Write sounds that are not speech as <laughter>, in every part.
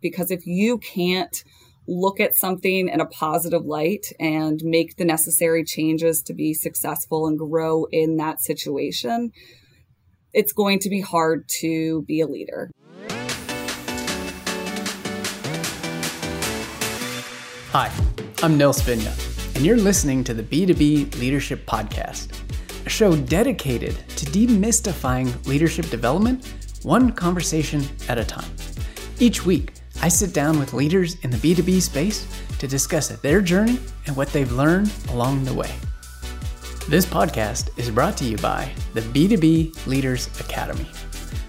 Because if you can't look at something in a positive light and make the necessary changes to be successful and grow in that situation, it's going to be hard to be a leader. Hi, I'm Nils Vinje, and you're listening to the B2B Leadership Podcast, a show dedicated to demystifying leadership development one conversation at a time. Each week, I sit down with leaders in the B2B space to discuss their journey and what they've learned along the way. This podcast is brought to you by the B2B Leaders Academy.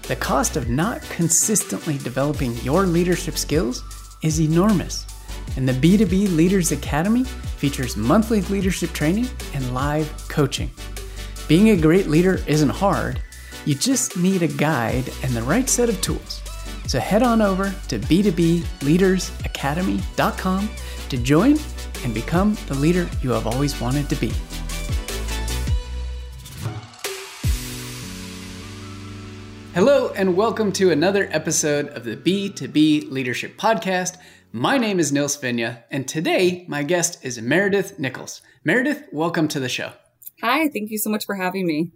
The cost of not consistently developing your leadership skills is enormous, and the B2B Leaders Academy features monthly leadership training and live coaching. Being a great leader isn't hard, you just need a guide and the right set of tools. So head on over to b2bleadersacademy.com to join and become the leader you have always wanted to be. Hello, and welcome to another episode of the B2B Leadership Podcast. My name is Nils Vinje, and today my guest is Meredith Nichols. Meredith, welcome to the show. Hi, thank you so much for having me.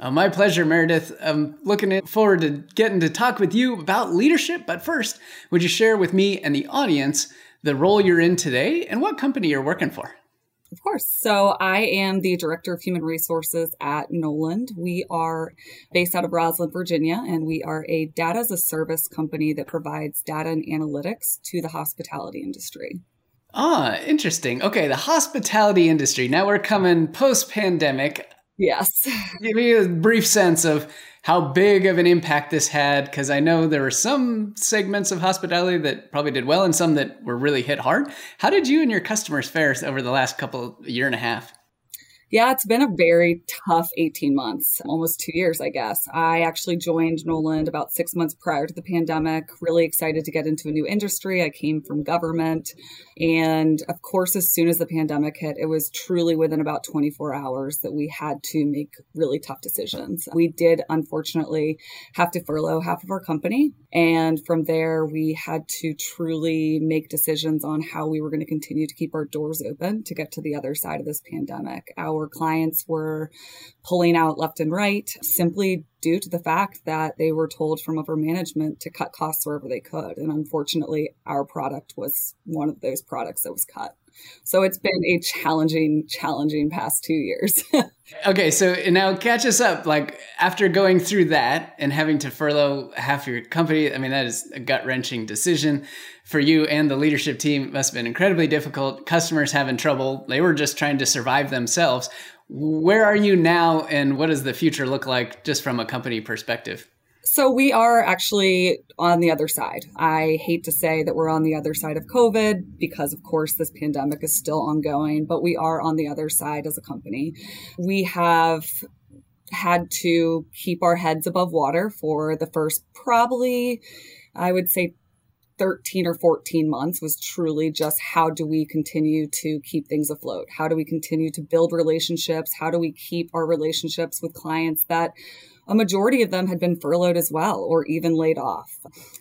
Uh, my pleasure, Meredith. I'm looking forward to getting to talk with you about leadership. But first, would you share with me and the audience the role you're in today and what company you're working for? Of course. So I am the Director of Human Resources at Knowland. We are based out of Rosslyn, Virginia, and we are a data as a service company that provides data and analytics to the hospitality industry. Ah, interesting. Okay, the hospitality industry. Now we're coming post pandemic. Yes. <laughs> Give me a brief sense of how big of an impact this had, because I know there were some segments of hospitality that probably did well and some that were really hit hard. How did you and your customers fare over the last couple year and a half? Yeah, it's been a very tough 18 months, almost two years, I guess. I actually joined Knowland about six months prior to the pandemic, really excited to get into a new industry. I came from government. And of course, as soon as the pandemic hit, it was truly within about 24 hours that we had to make really tough decisions. We did, unfortunately, have to furlough half of our company. And from there, we had to truly make decisions on how we were going to continue to keep our doors open to get to the other side of this pandemic. Our clients were pulling out left and right simply due to the fact that they were told from upper management to cut costs wherever they could. And unfortunately, our product was one of those products that was cut. So it's been a challenging, challenging past two years. <laughs> okay, so now catch us up. Like after going through that and having to furlough half your company, I mean, that is a gut wrenching decision for you and the leadership team. It must have been incredibly difficult. Customers having trouble. They were just trying to survive themselves. Where are you now, and what does the future look like just from a company perspective? So we are actually on the other side. I hate to say that we're on the other side of COVID because, of course, this pandemic is still ongoing, but we are on the other side as a company. We have had to keep our heads above water for the first probably, I would say, 13 or 14 months was truly just how do we continue to keep things afloat? How do we continue to build relationships? How do we keep our relationships with clients that a majority of them had been furloughed as well or even laid off.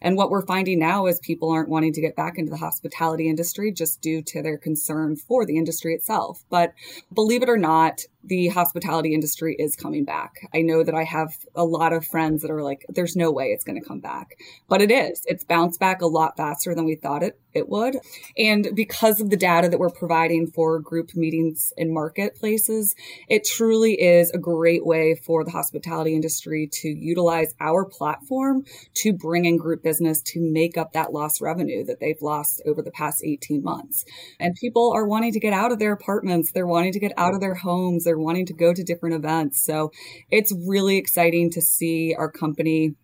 And what we're finding now is people aren't wanting to get back into the hospitality industry just due to their concern for the industry itself. But believe it or not, the hospitality industry is coming back. I know that I have a lot of friends that are like, there's no way it's going to come back. But it is. It's bounced back a lot faster than we thought it, it would. And because of the data that we're providing for group meetings and marketplaces, it truly is a great way for the hospitality industry to utilize our platform to bring in group business to make up that lost revenue that they've lost over the past 18 months. And people are wanting to get out of their apartments. They're wanting to get out of their homes. They're wanting to go to different events. So it's really exciting to see our company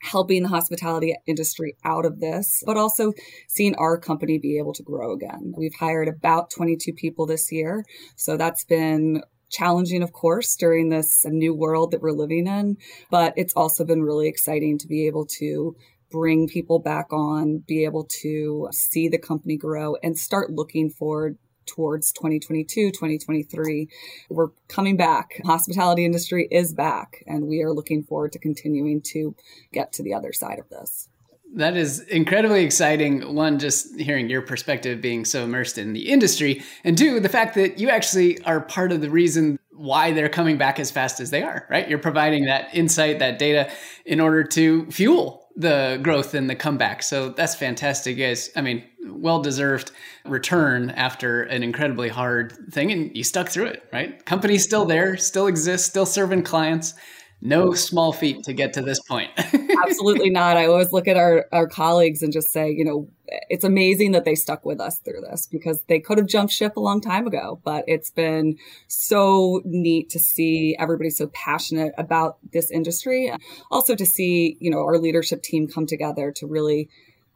helping the hospitality industry out of this, but also seeing our company be able to grow again. We've hired about 22 people this year. So that's been challenging, of course, during this new world that we're living in, but it's also been really exciting to be able to bring people back on, be able to see the company grow and start looking forward towards 2022, 2023. We're coming back. Hospitality industry is back and we are looking forward to continuing to get to the other side of this. That is incredibly exciting. One, just hearing your perspective being so immersed in the industry. And two, the fact that you actually are part of the reason why they're coming back as fast as they are, right? You're providing that insight, that data in order to fuel the growth and the comeback. So that's fantastic, guys. I mean, well deserved return after an incredibly hard thing. And you stuck through it, right? Company's still there, still exists, still serving clients no small feat to get to this point. <laughs> Absolutely not. I always look at our, our colleagues and just say, you know, it's amazing that they stuck with us through this because they could have jumped ship a long time ago. But it's been so neat to see everybody so passionate about this industry. Also to see, you know, our leadership team come together to really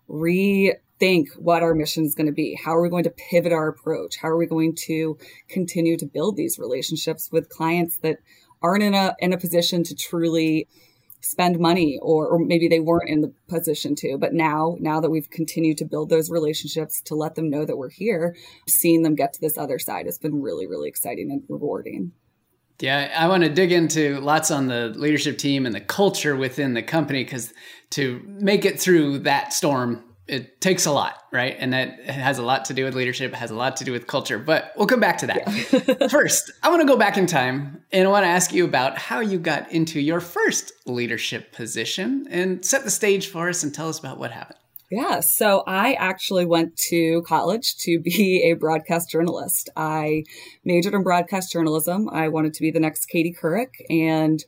rethink what our mission is going to be. How are we going to pivot our approach? How are we going to continue to build these relationships with clients that aren't in a in a position to truly spend money or, or maybe they weren't in the position to but now now that we've continued to build those relationships to let them know that we're here seeing them get to this other side has been really really exciting and rewarding. Yeah, I want to dig into lots on the leadership team and the culture within the company because to make it through that storm it takes a lot, right? And that has a lot to do with leadership, it has a lot to do with culture, but we'll come back to that. Yeah. <laughs> first, I want to go back in time and I want to ask you about how you got into your first leadership position and set the stage for us and tell us about what happened. Yeah, so I actually went to college to be a broadcast journalist. I majored in broadcast journalism. I wanted to be the next Katie Couric and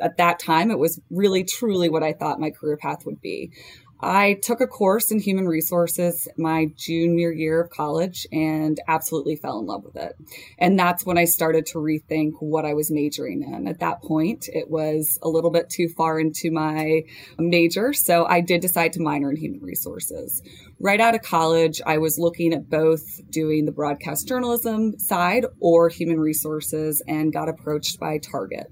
at that time, it was really truly what I thought my career path would be. I took a course in human resources my junior year of college and absolutely fell in love with it. And that's when I started to rethink what I was majoring in. At that point, it was a little bit too far into my major. So I did decide to minor in human resources. Right out of college, I was looking at both doing the broadcast journalism side or human resources and got approached by Target.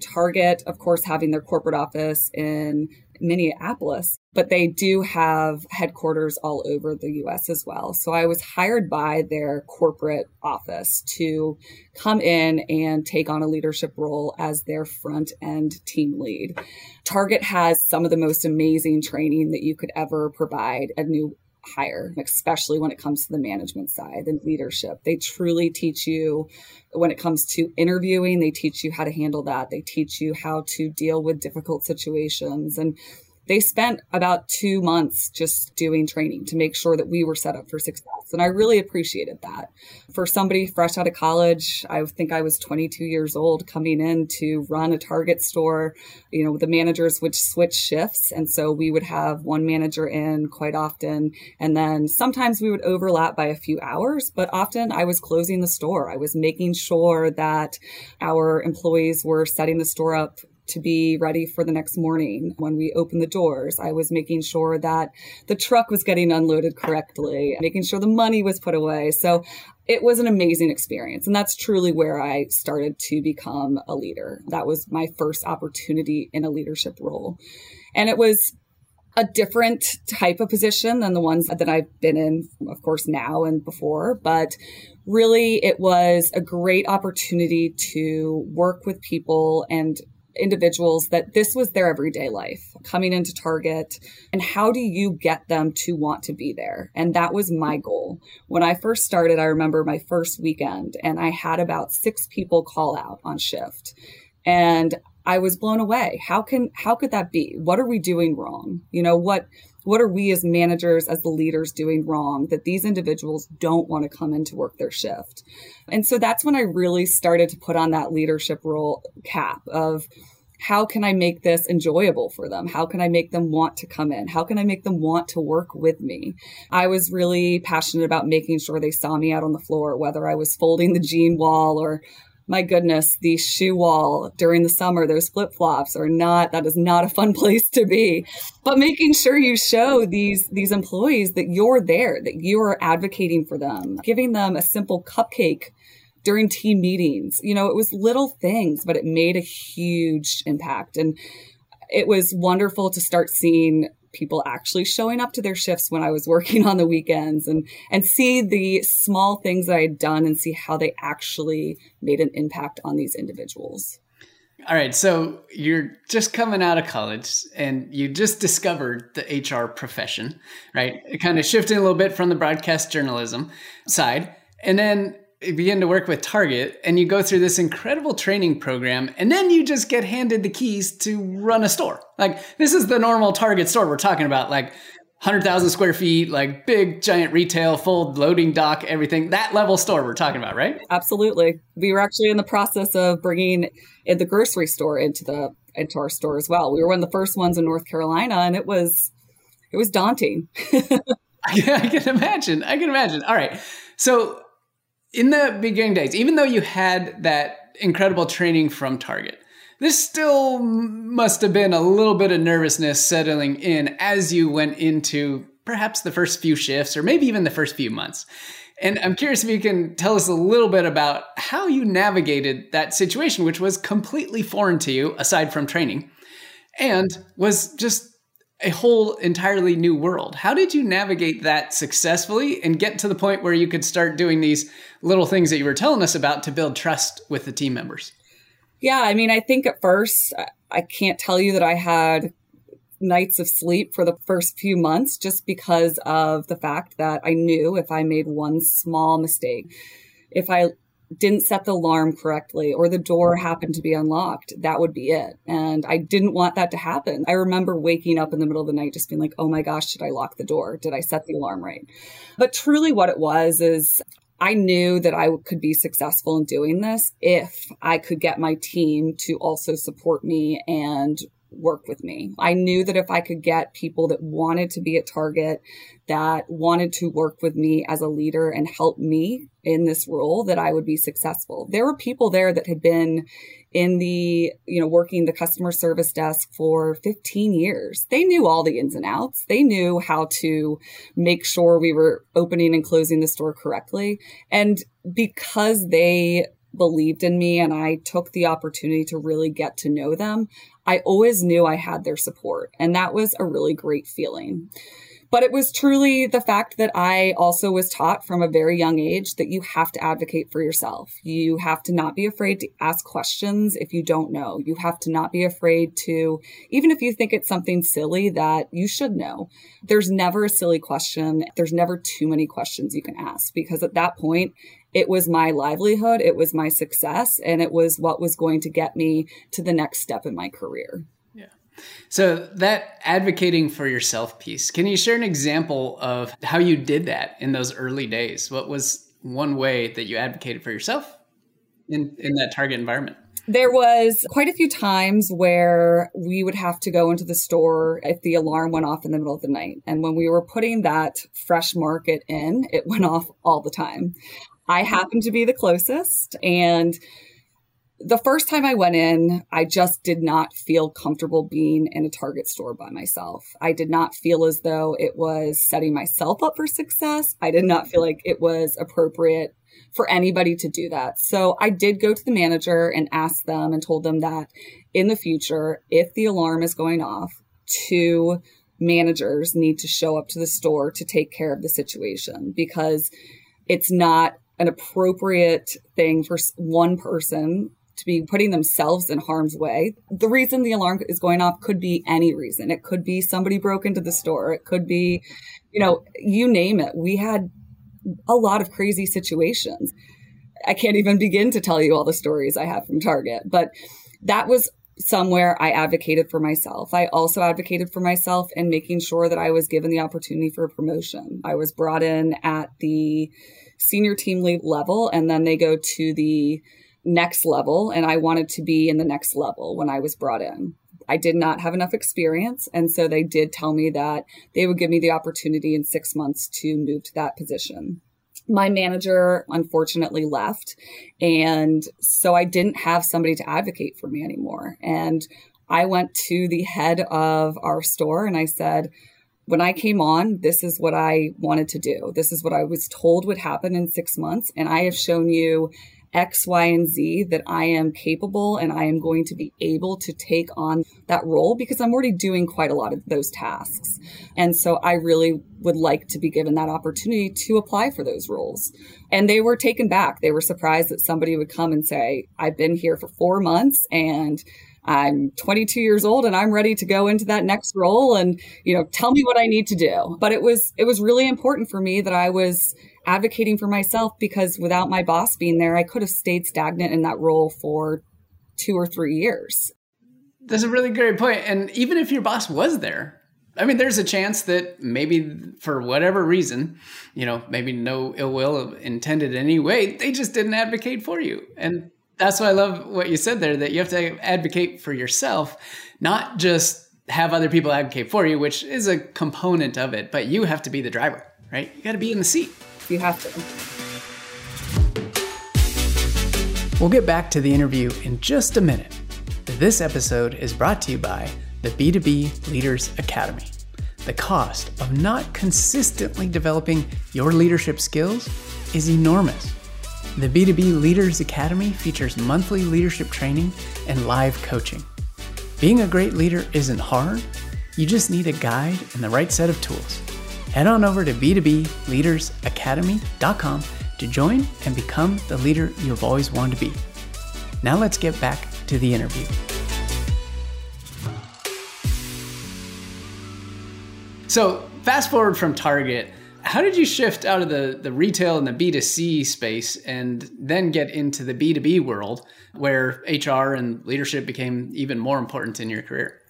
Target, of course, having their corporate office in Minneapolis, but they do have headquarters all over the US as well. So I was hired by their corporate office to come in and take on a leadership role as their front end team lead. Target has some of the most amazing training that you could ever provide a new hire, especially when it comes to the management side and leadership. They truly teach you when it comes to interviewing, they teach you how to handle that. They teach you how to deal with difficult situations and they spent about two months just doing training to make sure that we were set up for success. And I really appreciated that. For somebody fresh out of college, I think I was 22 years old coming in to run a Target store. You know, the managers would switch shifts. And so we would have one manager in quite often. And then sometimes we would overlap by a few hours, but often I was closing the store. I was making sure that our employees were setting the store up to be ready for the next morning when we opened the doors. I was making sure that the truck was getting unloaded correctly, making sure the money was put away. So it was an amazing experience. And that's truly where I started to become a leader. That was my first opportunity in a leadership role. And it was a different type of position than the ones that I've been in, of course, now and before. But really, it was a great opportunity to work with people and individuals that this was their everyday life coming into Target and how do you get them to want to be there? And that was my goal. When I first started, I remember my first weekend and I had about six people call out on shift. And I was blown away. How can how could that be? What are we doing wrong? You know, what what are we as managers, as the leaders doing wrong that these individuals don't want to come in to work their shift? And so that's when I really started to put on that leadership role cap of how can I make this enjoyable for them? How can I make them want to come in? How can I make them want to work with me? I was really passionate about making sure they saw me out on the floor, whether I was folding the jean wall or my goodness, the shoe wall during the summer, those flip flops are not, that is not a fun <laughs> place to be. But making sure you show these, these employees that you're there, that you are advocating for them, giving them a simple cupcake during team meetings. You know, it was little things, but it made a huge impact. And it was wonderful to start seeing people actually showing up to their shifts when I was working <laughs> on the weekends and and see the small things that I had done and see how they actually made an impact on these individuals. All right, so you're just coming out of college and you just discovered the HR profession, right? Kind of shifted a little bit from the broadcast journalism side. And then begin to work with Target and you go through this incredible training program and then you just get handed the keys to run a store. Like this is the normal Target store we're talking about, like 100,000 square feet, like big giant retail, full loading dock, everything. That level store we're talking about, right? Absolutely. We were actually in the process of bringing in the grocery store into the into our store as well. We were one of the first ones in North Carolina and it was it was daunting. <laughs> <laughs> I can imagine. I can imagine. All right. So in the beginning days, even though you had that incredible training from Target, this still must have been a little bit of nervousness settling in as you went into perhaps the first few shifts or maybe even the first few months. And I'm curious if you can tell us a little bit about how you navigated that situation, which was completely foreign to you aside from training and was just a whole entirely new world. How did you navigate that successfully and get to the point where you could start doing these little things that you were telling us about to build trust with the team members? Yeah, I mean, I think at first, I can't tell you that I had nights of sleep for the first few months just because of the fact that I knew if I made one small mistake, if I didn't set the alarm correctly or the door happened to be unlocked, that would be it. And I didn't want that to happen. I remember waking up in the middle of the night just being like, oh my gosh, did I lock the door? Did I set the alarm right? But truly, what it was is I knew that I could be successful in doing this if I could get my team to also support me and work with me. I knew that if I could get people that wanted to be at Target, that wanted to work with me as a leader and help me in this role, that I would be successful. There were people there that had been in the, you know, working the customer service desk for 15 years. They knew all the ins and outs. They knew how to make sure we were opening and closing the store correctly. And because they believed in me and I took the opportunity to really get to know them, I always knew I had their support. And that was a really great feeling. But it was truly the fact that I also was taught from a very young age that you have to advocate for yourself. You have to not be afraid to ask questions if you don't know. You have to not be afraid to, even if you think it's something silly that you should know, there's never a silly question. There's never too many questions you can ask because at that point, it was my livelihood, it was my success, and it was what was going to get me to the next step in my career. So that advocating for yourself piece, can you share an example of how you did that in those early days? What was one way that you advocated for yourself in, in that target environment? There was quite a few times where we would have to go into the store if the alarm went off in the middle of the night. And when we were putting that fresh market in, it went off all the time. I happened to be the closest. And the first time I went in, I just did not feel comfortable being in a Target store by myself. I did not feel as though it was setting myself up for success. I did not feel like it was appropriate for anybody to do that. So I did go to the manager and ask them and told them that in the future, if the alarm is going off, two managers need to show up to the store to take care of the situation because it's not an appropriate thing for one person to be putting themselves in harm's way. The reason the alarm is going off could be any reason. It could be somebody broke into the store. It could be, you know, you name it. We had a lot of crazy situations. I can't even begin to tell you all the stories I have from Target, but that was somewhere I advocated for myself. I also advocated for myself in making sure that I was given the opportunity for a promotion. I was brought in at the senior team lead level and then they go to the next level and I wanted to be in the next level when I was brought in. I did not have enough experience and so they did tell me that they would give me the opportunity in 6 months to move to that position. My manager unfortunately left and so I didn't have somebody to advocate for me anymore and I went to the head of our store and I said, when I came on, this is what I wanted to do. This is what I was told would happen in six months. And I have shown you X, Y, and Z that I am capable and I am going to be able to take on that role because I'm already doing quite a lot of those tasks. And so I really would like to be given that opportunity to apply for those roles. And they were taken back. They were surprised that somebody would come and say, I've been here for four months and I'm 22 years old and I'm ready to go into that next role and, you know, tell me what I need to do. But it was, it was really important for me that I was advocating for myself because without my boss being there, I could have stayed stagnant in that role for two or three years. That's a really great point. And even if your boss was there, I mean, there's a chance that maybe for whatever reason, you know, maybe no ill will intended in any way, they just didn't advocate for you. And that's why I love what you said there that you have to advocate for yourself, not just have other people advocate for you, which is a component of it, but you have to be the driver, right? You got to be in the seat. You have to. We'll get back to the interview in just a minute. This episode is brought to you by the B2B Leaders Academy. The cost of not consistently developing your leadership skills is enormous. The B2B Leaders Academy features monthly leadership training and live coaching. Being a great leader isn't hard, you just need a guide and the right set of tools. Head on over to b2bleadersacademy.com to join and become the leader you've always wanted to be. Now let's get back to the interview. So, fast forward from Target how did you shift out of the, the retail and the B2C space and then get into the B2B world where HR and leadership became even more important in your career?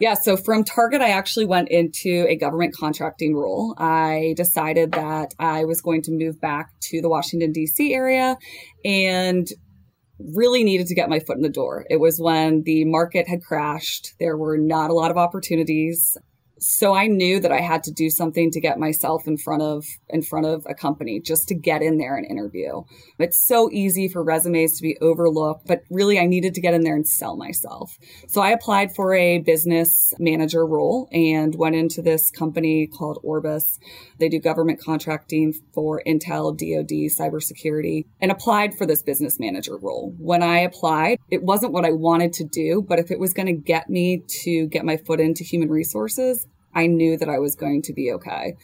Yeah, so from Target, I actually went into a government contracting role. I decided that I was going to move back to the Washington, D.C. area and really needed to get my foot in the door. It was when the market had crashed. There were not a lot of opportunities so I knew that I had to do something to get myself in front of in front of a company just to get in there and interview. It's so easy for resumes to be overlooked, but really I needed to get in there and sell myself. So I applied for a business manager role and went into this company called Orbis. They do government contracting for Intel, DoD, cybersecurity, and applied for this business manager role. When I applied, it wasn't what I wanted to do, but if it was going to get me to get my foot into human resources, I knew that I was going to be okay.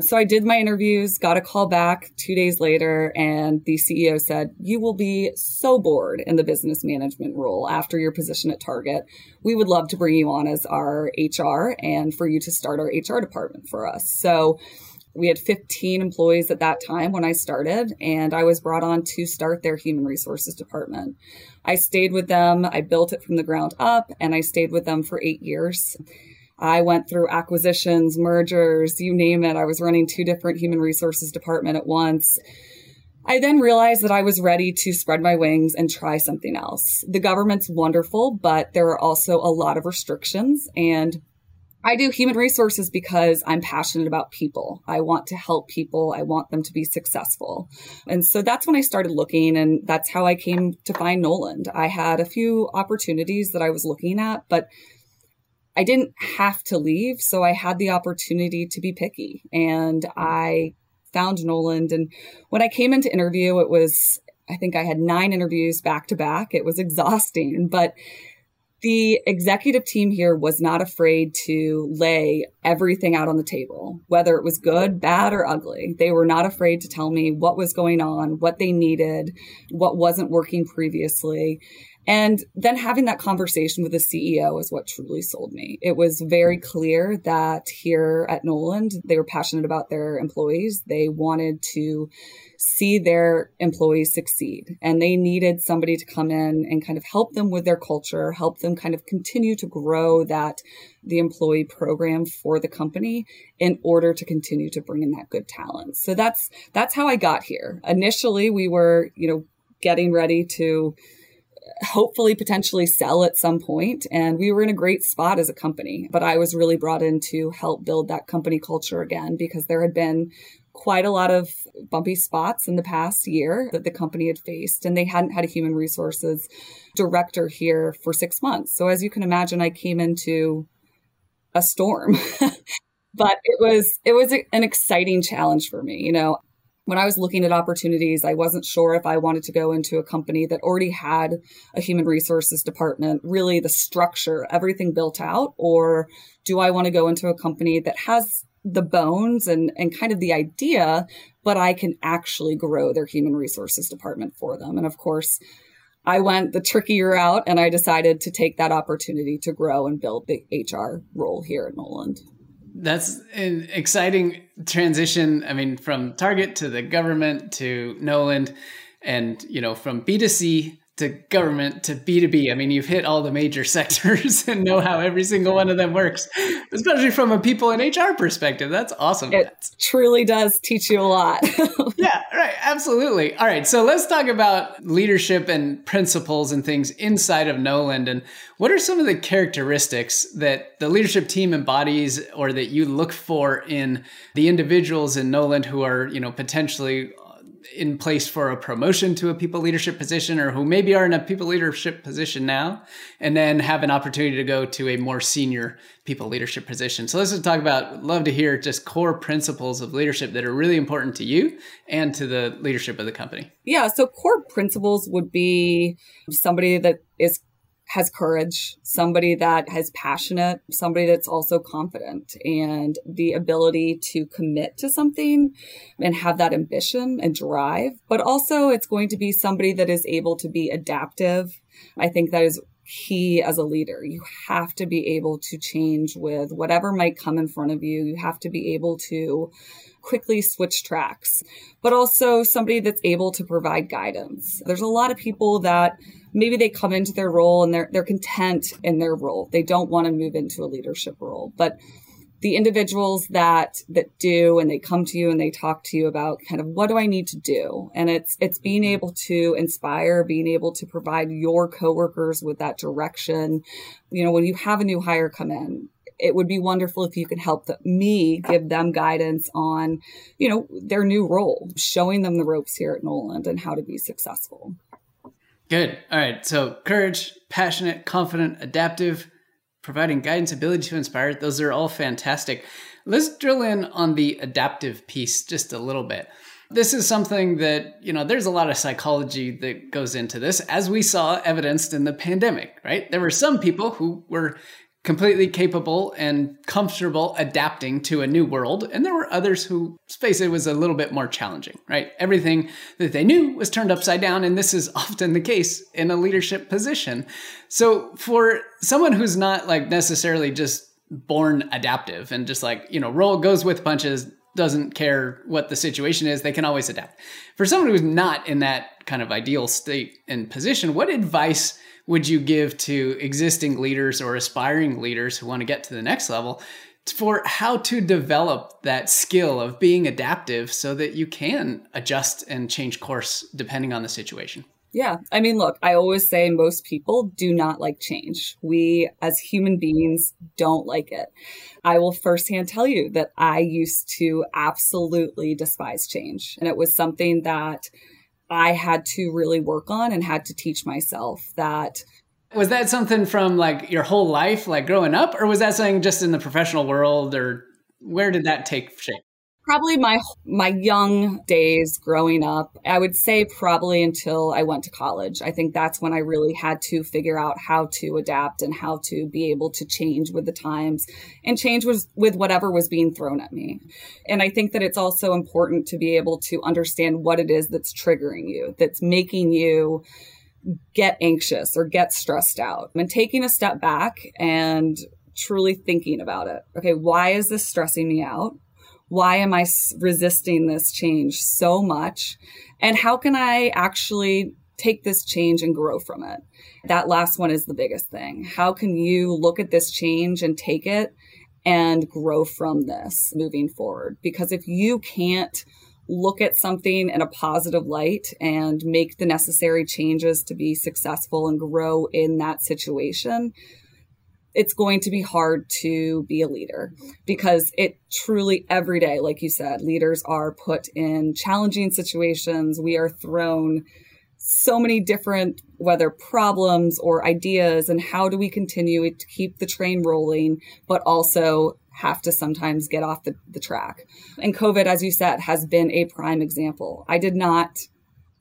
So I did my interviews, got a call back two days later, and the CEO said, You will be so bored in the business management role after your position at Target. We would love to bring you on as our HR and for you to start our HR department for us. So we had 15 employees at that time when I started, and I was brought on to start their human resources department. I stayed with them, I built it from the ground up, and I stayed with them for eight years. I went through acquisitions, mergers, you name it. I was running two different human resources department at once. I then realized that I was ready to spread my wings and try something else. The government's wonderful, but there are also a lot of restrictions and I do human resources because I'm passionate about people. I want to help people. I want them to be successful. And so that's when I started looking and that's how I came to find Knowland. I had a few opportunities that I was looking at, but I didn't have to leave, so I had the opportunity to be picky. And I found Knowland. And when I came into interview, it was, I think I had nine interviews back to back. It was exhausting, <laughs> but the executive team here was not afraid to lay everything out on the table, whether it was good, bad, or ugly. They were not afraid to tell me what was going on, what they needed, what wasn't working previously. And then having that conversation with the CEO is what truly sold me. It was very clear that here at Knowland, they were passionate about their employees. They wanted to see their employees succeed and they needed somebody to come in and kind of help them with their culture, help them kind of continue to grow that the employee program for the company in order to continue to bring in that good talent. So that's that's how I got here. Initially, we were, you know, getting ready to hopefully potentially sell at some point and we were in a great spot as a company. But i was really brought in to help build that company culture again because there had been quite a lot of bumpy spots in the past year that the company had faced and they hadn't had a human resources director here for 6 months. So as you can imagine i came into a storm. <laughs> But it was it was an exciting challenge for me you know when I was looking at opportunities, I wasn't sure if I wanted to go into a company that already had a human resources department, really the structure, everything built out, or do I want to go into a company that has the bones and, and kind of the idea, but I can actually grow their human resources department for them. And of course, I went the trickier route and I decided to take that opportunity to grow and build the HR role here at Knowland. That's an exciting transition. I mean, from Target to the government to Knowland and, you know, from B2C to government to B2B. I mean, you've hit all the major <laughs> sectors and know how every single one of them works, especially from a people and HR perspective. That's awesome. It truly does teach you a lot. <laughs> yeah, right. Absolutely. All right. So let's talk about leadership and principles and things inside of Knowland. And what are some of the characteristics that the leadership team embodies or that you look for in the individuals in Knowland who are, you know, potentially in place for a promotion to a people leadership position or who maybe are in a people leadership position now and then have an opportunity to go to a more senior people leadership position. So let's just talk about love to hear just core principles of leadership that are really important to you and to the leadership of the company. Yeah, so core principles would be somebody that is has courage, somebody that has passionate, somebody that's also confident and the ability to commit to something and have that ambition and drive. But also it's going to be somebody that is able to be adaptive. I think that is key as a leader. You have to be able to change with whatever might come in front of you. You have to be able to quickly switch tracks, but also somebody that's able to provide guidance. There's a lot of people that maybe they come into their role and they're they're content in their role. They don't want to move into a leadership role, but the individuals that that do and they come to you and they talk to you about kind of what do I need to do and it's it's being mm-hmm. able to inspire being able to provide your coworkers with that direction you know when you have a new hire come in it would be wonderful if you could help the, me give them guidance on, you know, their new role, showing them the ropes here at Knowland and how to be successful. Good. All right. So courage, passionate, confident, adaptive, providing guidance, ability to inspire. Those are all fantastic. Let's drill in on the adaptive piece just a little bit. This is something that, you know, there's a lot of psychology that goes into this, as we saw evidenced in the pandemic, right? There were some people who were completely capable and comfortable adapting to a new world. And there were others who, face it, was a little bit more challenging, right? Everything that they knew was turned upside down. And this is <laughs> often the case in a leadership position. So for someone who's not like necessarily just born adaptive and just like, you know, roll goes with punches, doesn't care what the situation is, they can always adapt. For someone who's not in that kind of ideal state and position, what advice would you give to existing leaders or aspiring leaders who want to get to the next level for how to develop that skill of being adaptive so that you can adjust and change course depending on the situation? Yeah. I mean, look, I always say most people do not like change. We as human beings don't like it. I will firsthand tell you that I used to absolutely despise change. And it was something that I had to really work on and had to teach myself that. Was that something from like your whole life, like growing up, or was that something just in the professional world, or where did that take shape? Probably my my young days growing up i would say probably until i went to college. I think that's when i really had to figure out how to adapt and how to be able to change with the times and change was with whatever was being thrown at me. And i think that it's also important to be able to understand what it is that's triggering you that's making you get anxious or get stressed out. And taking a step back and truly thinking about it. Okay why is this stressing me out why am I resisting this change so much? And how can I actually take this change and grow from it? That last one is the biggest thing. How can you look at this change and take it and grow from this moving forward? Because if you can't look at something in a positive light and make the necessary changes to be successful and grow in that situation, it's going to be hard to be a leader because it truly every day, like you said, leaders are put in challenging situations. We are thrown so many different, whether problems or ideas, and how do we continue to keep the train rolling, but also have to sometimes get off the, the track. And COVID, as you said, has been a prime example. I did not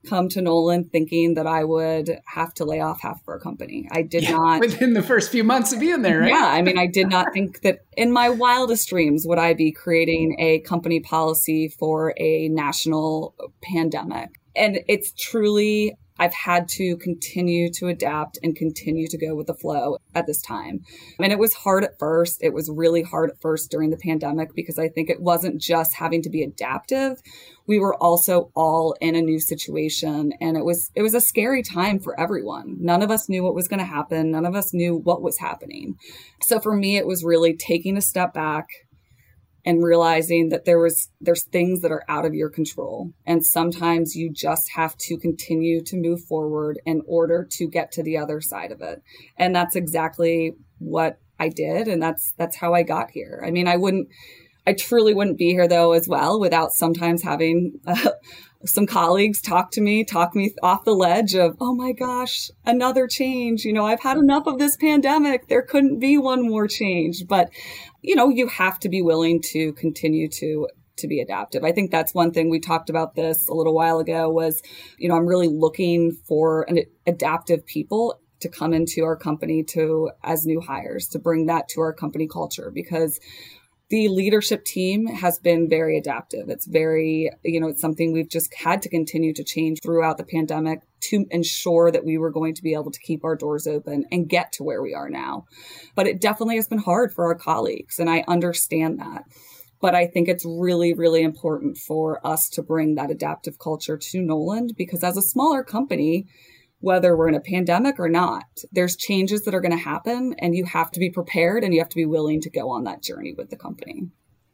come to Knowland thinking that I would have to lay off half of our company. I did yeah, not. Within the first few months of being there, right? Yeah. I mean, I did not think that in my wildest dreams would I be creating a company policy for a national pandemic. And it's truly I've had to continue to adapt and continue to go with the flow at this time. And it was hard at first. It was really hard at first during the pandemic because I think it wasn't just having to be adaptive. We were also all in a new situation and it was it was a scary time for everyone. None of us knew what was going to happen. None of us knew what was happening. So for me it was really taking a step back, and realizing that there was there's things that are out of your control. And sometimes you just have to continue to move forward in order to get to the other side of it. And that's exactly what I did and that's that's how I got here. I mean i wouldn't i truly wouldn't be here though as well without sometimes having <laughs> some colleagues talk to me, talk me off the ledge of, oh my gosh, another change. You know, I've had enough of this pandemic. There couldn't be one more change. But, you know, you have to be willing to continue to to be adaptive. I think that's one thing we talked about this a little while ago was, you know, I'm really looking for an adaptive people to come into our company to as new hires to bring that to our company culture because the leadership team has been very adaptive. It's very, you know, it's something we've just had to continue to change throughout the pandemic to ensure that we were going to be able to keep our doors open and get to where we are now. But it definitely has been hard for our colleagues, and I understand that. But I think it's really, really important for us to bring that adaptive culture to Knowland because as a smaller company, whether we're in a pandemic or not. There's changes that are going to happen, and you have to be prepared and you have to be willing to go on that journey with the company.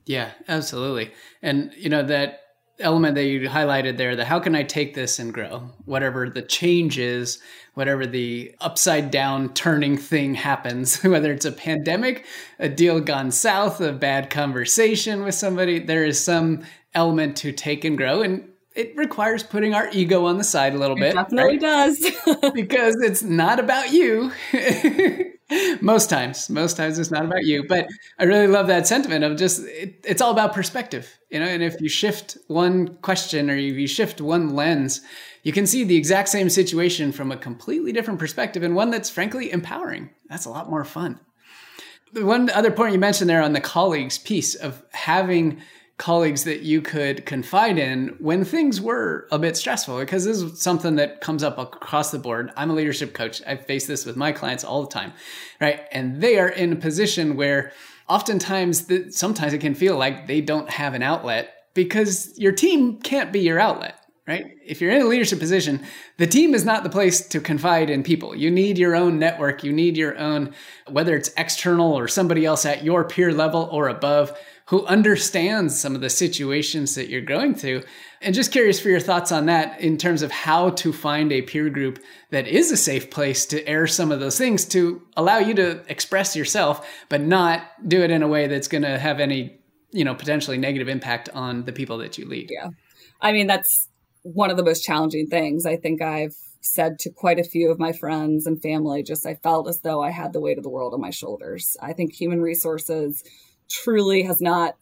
Yeah, absolutely. And, you know, that element that you highlighted there, the how can I take this and grow? Whatever the change is, whatever the upside down turning thing happens, <laughs> whether it's a pandemic, a deal gone south, a bad conversation with somebody, there is some element to take and grow. And it requires putting our ego on the side a little it bit. Definitely right? does. <laughs> because it's not about you. <laughs> most times, most times it's not about you. But I really love that sentiment of just it, it's all about perspective, you know. And if you shift one question or if you shift one lens, you can see the exact same situation from a completely different perspective and one that's frankly empowering. That's a lot more fun. The one other point you mentioned there on the colleagues piece of having colleagues that you could confide in when things were a bit stressful because this is something that comes up across the board. I'm a leadership coach. I face this with my clients all the time right? And they are in a position where oftentimes the, sometimes it can feel like they don't have an outlet because your team can't be your outlet right? If you're in a leadership position the team is not the place to confide in people. You need your own network. You need your own whether it's external or somebody else at your peer level or above who understands some of the situations that you're going through. And just curious for your thoughts on that in terms of how to find a peer group that is a safe place to air some of those things to allow you to express yourself, but not do it in a way that's going to have any, you know, potentially negative impact on the people that you lead. Yeah. I mean, that's one of the most challenging things. I think I've said to quite a few of my friends and family, just I felt as though I had the weight of the world on my shoulders. I think human resources truly has not,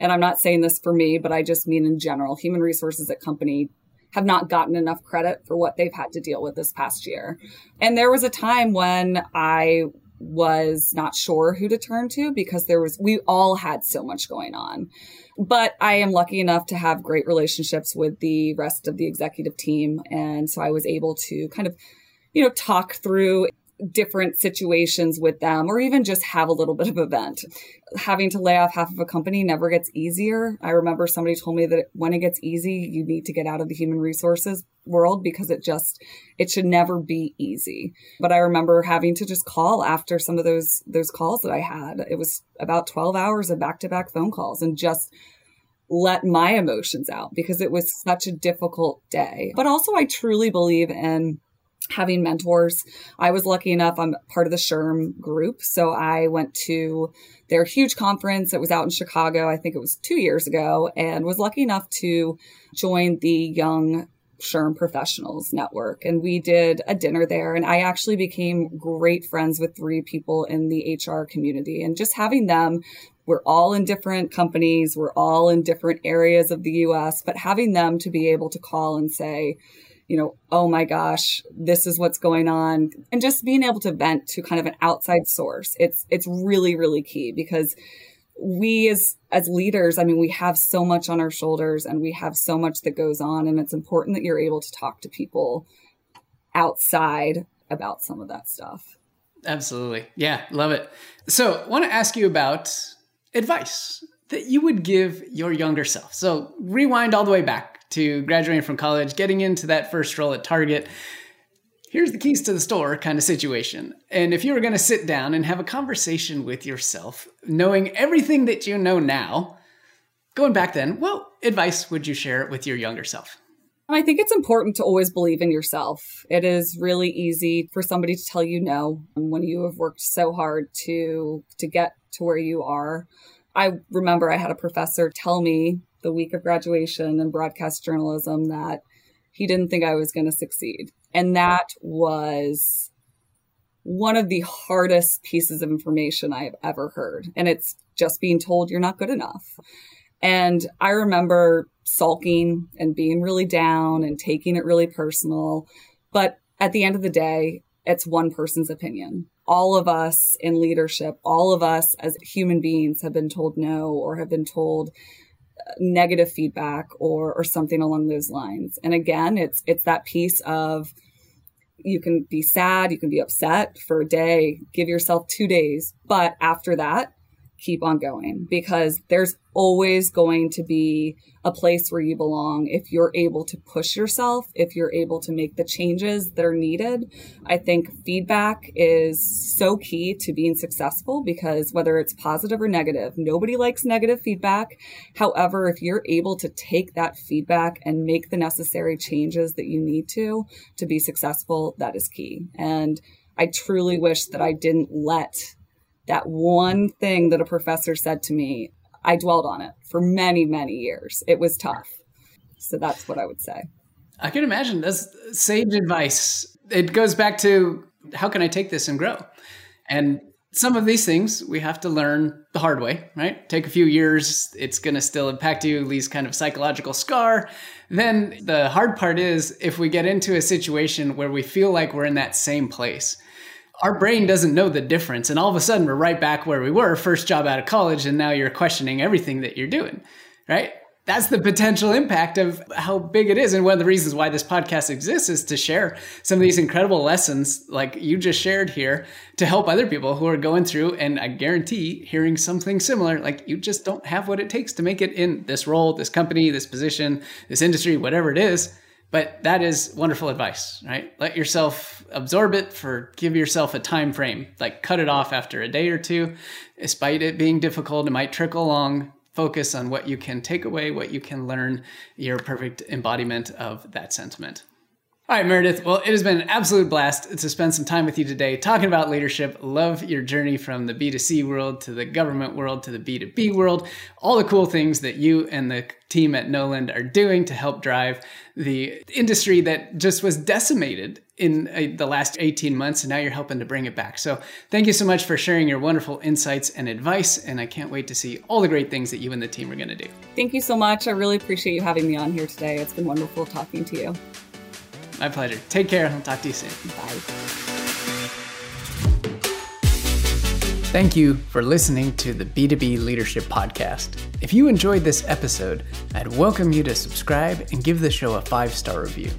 and I'm not saying this for me, but I just mean in general, human resources at company have not gotten enough credit for what they've had to deal with this past year. And there was a time when I was not sure who to turn to because there was we all had so much going on. But I am lucky enough to have great relationships with the rest of the executive team and so I was able to kind of you know talk through different situations with them or even just have a little bit of a vent. Having to lay off half of a company never gets easier. I remember somebody told me that when it gets easy, you need to get out of the human resources world because it just it should never be easy. But I remember having to just call after some of those those calls that I had. It was about 12 hours of back-to-back phone calls and just let my emotions out because it was such a difficult day. But also I truly believe in having mentors. I was lucky enough, I'm part of the SHRM group. So I went to their huge conference. It was out in Chicago. I think it was two years ago and was lucky enough to join the young SHRM Professionals Network. And we did a dinner there. And I actually became great friends with three people in the HR community. And just having them, we're all in different companies, we're all in different areas of the US, but having them to be able to call and say, you know, oh my gosh, this is what's going on. And just being able to vent to kind of an outside source. It's it's really, really key because we as as leaders, I mean, we have so much on our shoulders and we have so much that goes on. And it's important that you're able to talk to people outside about some of that stuff. Absolutely. Yeah, love it. So, I want to ask you about advice that you would give your younger self. So, rewind all the way back to graduating from college, getting into that first role at Target here's the keys to the store kind of situation. And if you were going to sit down and have a conversation with yourself, knowing everything that you know now, going back then, what advice would you share with your younger self? I think it's important to always believe in yourself. It is really easy for somebody to tell you no when you have worked so hard to to get to where you are. I remember I had a professor tell me the week of graduation in broadcast journalism that he didn't think I was going to succeed. And that was one of the hardest pieces of information I've ever heard. And it's just being told you're not good enough. And I remember sulking and being really down and taking it really personal. But at the end of the day, it's one person's opinion. All of us in leadership, all of us as human beings have been told no or have been told negative feedback or or something along those lines. And again, it's it's that piece of you can be sad, you can be upset for a day, give yourself 2 days, but after that, keep on going because there's always going to be a place where you belong if you're able to push yourself, if you're able to make the changes that are needed. I think feedback is so key to being successful because whether it's positive or negative, nobody likes negative feedback. However, if you're able to take that feedback and make the necessary changes that you need to to be successful, that is key. And I truly wish that I didn't let that one thing that a professor said to me, I dwelled on it for many, many years. It was tough. So that's what I would say. I can imagine that's sage advice. It goes back to how can I take this and grow? And some of these things we have to learn the hard way, right? Take a few years, it's going to still impact you, leaves kind of psychological scar. Then the hard part is if we get into a situation where we feel like we're in that same place our brain doesn't know the difference. And all of a sudden, we're right back where we were, first job out of college, and now you're questioning everything that you're doing, right? That's the potential impact of how big it is. And one of the reasons why this podcast exists is to share some of these incredible lessons, like you just shared here, to help other people who are going through. And I guarantee hearing something similar, like you just don't have what it takes to make it in this role, this company, this position, this industry, whatever it is but that is wonderful advice, right? Let yourself absorb it for give yourself a time frame. Like cut it off after a day or two. Despite it being difficult, it might trickle along. Focus on what you can take away, what you can learn, your perfect embodiment of that sentiment. All right, Meredith. Well, it has been an absolute blast to spend some time with you today talking about leadership. Love your journey from the B2C world to the government world to the B2B world, all the cool things that you and the team at Knowland are doing to help drive the industry that just was decimated in uh, the last 18 months, and now you're helping to bring it back. So, thank you so much for sharing your wonderful insights and advice. And I can't wait to see all the great things that you and the team are going to do. Thank you so much. I really appreciate you having me on here today. It's been wonderful talking to you. My pleasure. Take care. And I'll talk to you soon. Bye. Thank you for listening to the B2B Leadership Podcast. If you enjoyed this episode, I'd welcome you to subscribe and give the show a five star review.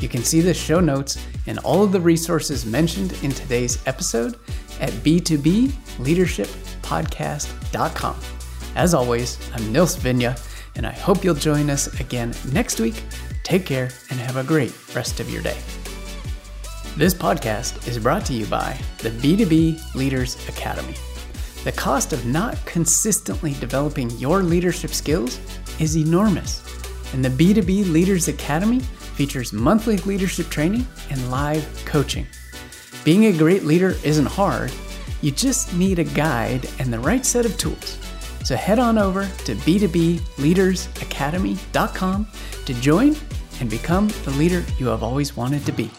You can see the show notes and all of the resources mentioned in today's episode at b2bleadershippodcast.com. As always, I'm Nils Vinje, and I hope you'll join us again next week Take care and have a great rest of your day. This podcast is brought to you by the B2B Leaders Academy. The cost of not consistently developing your leadership skills is enormous, and the B2B Leaders Academy features monthly leadership training and live coaching. Being a great leader isn't hard, you just need a guide and the right set of tools. So head on over to b2bleadersacademy.com to join and become the leader you have always wanted to be.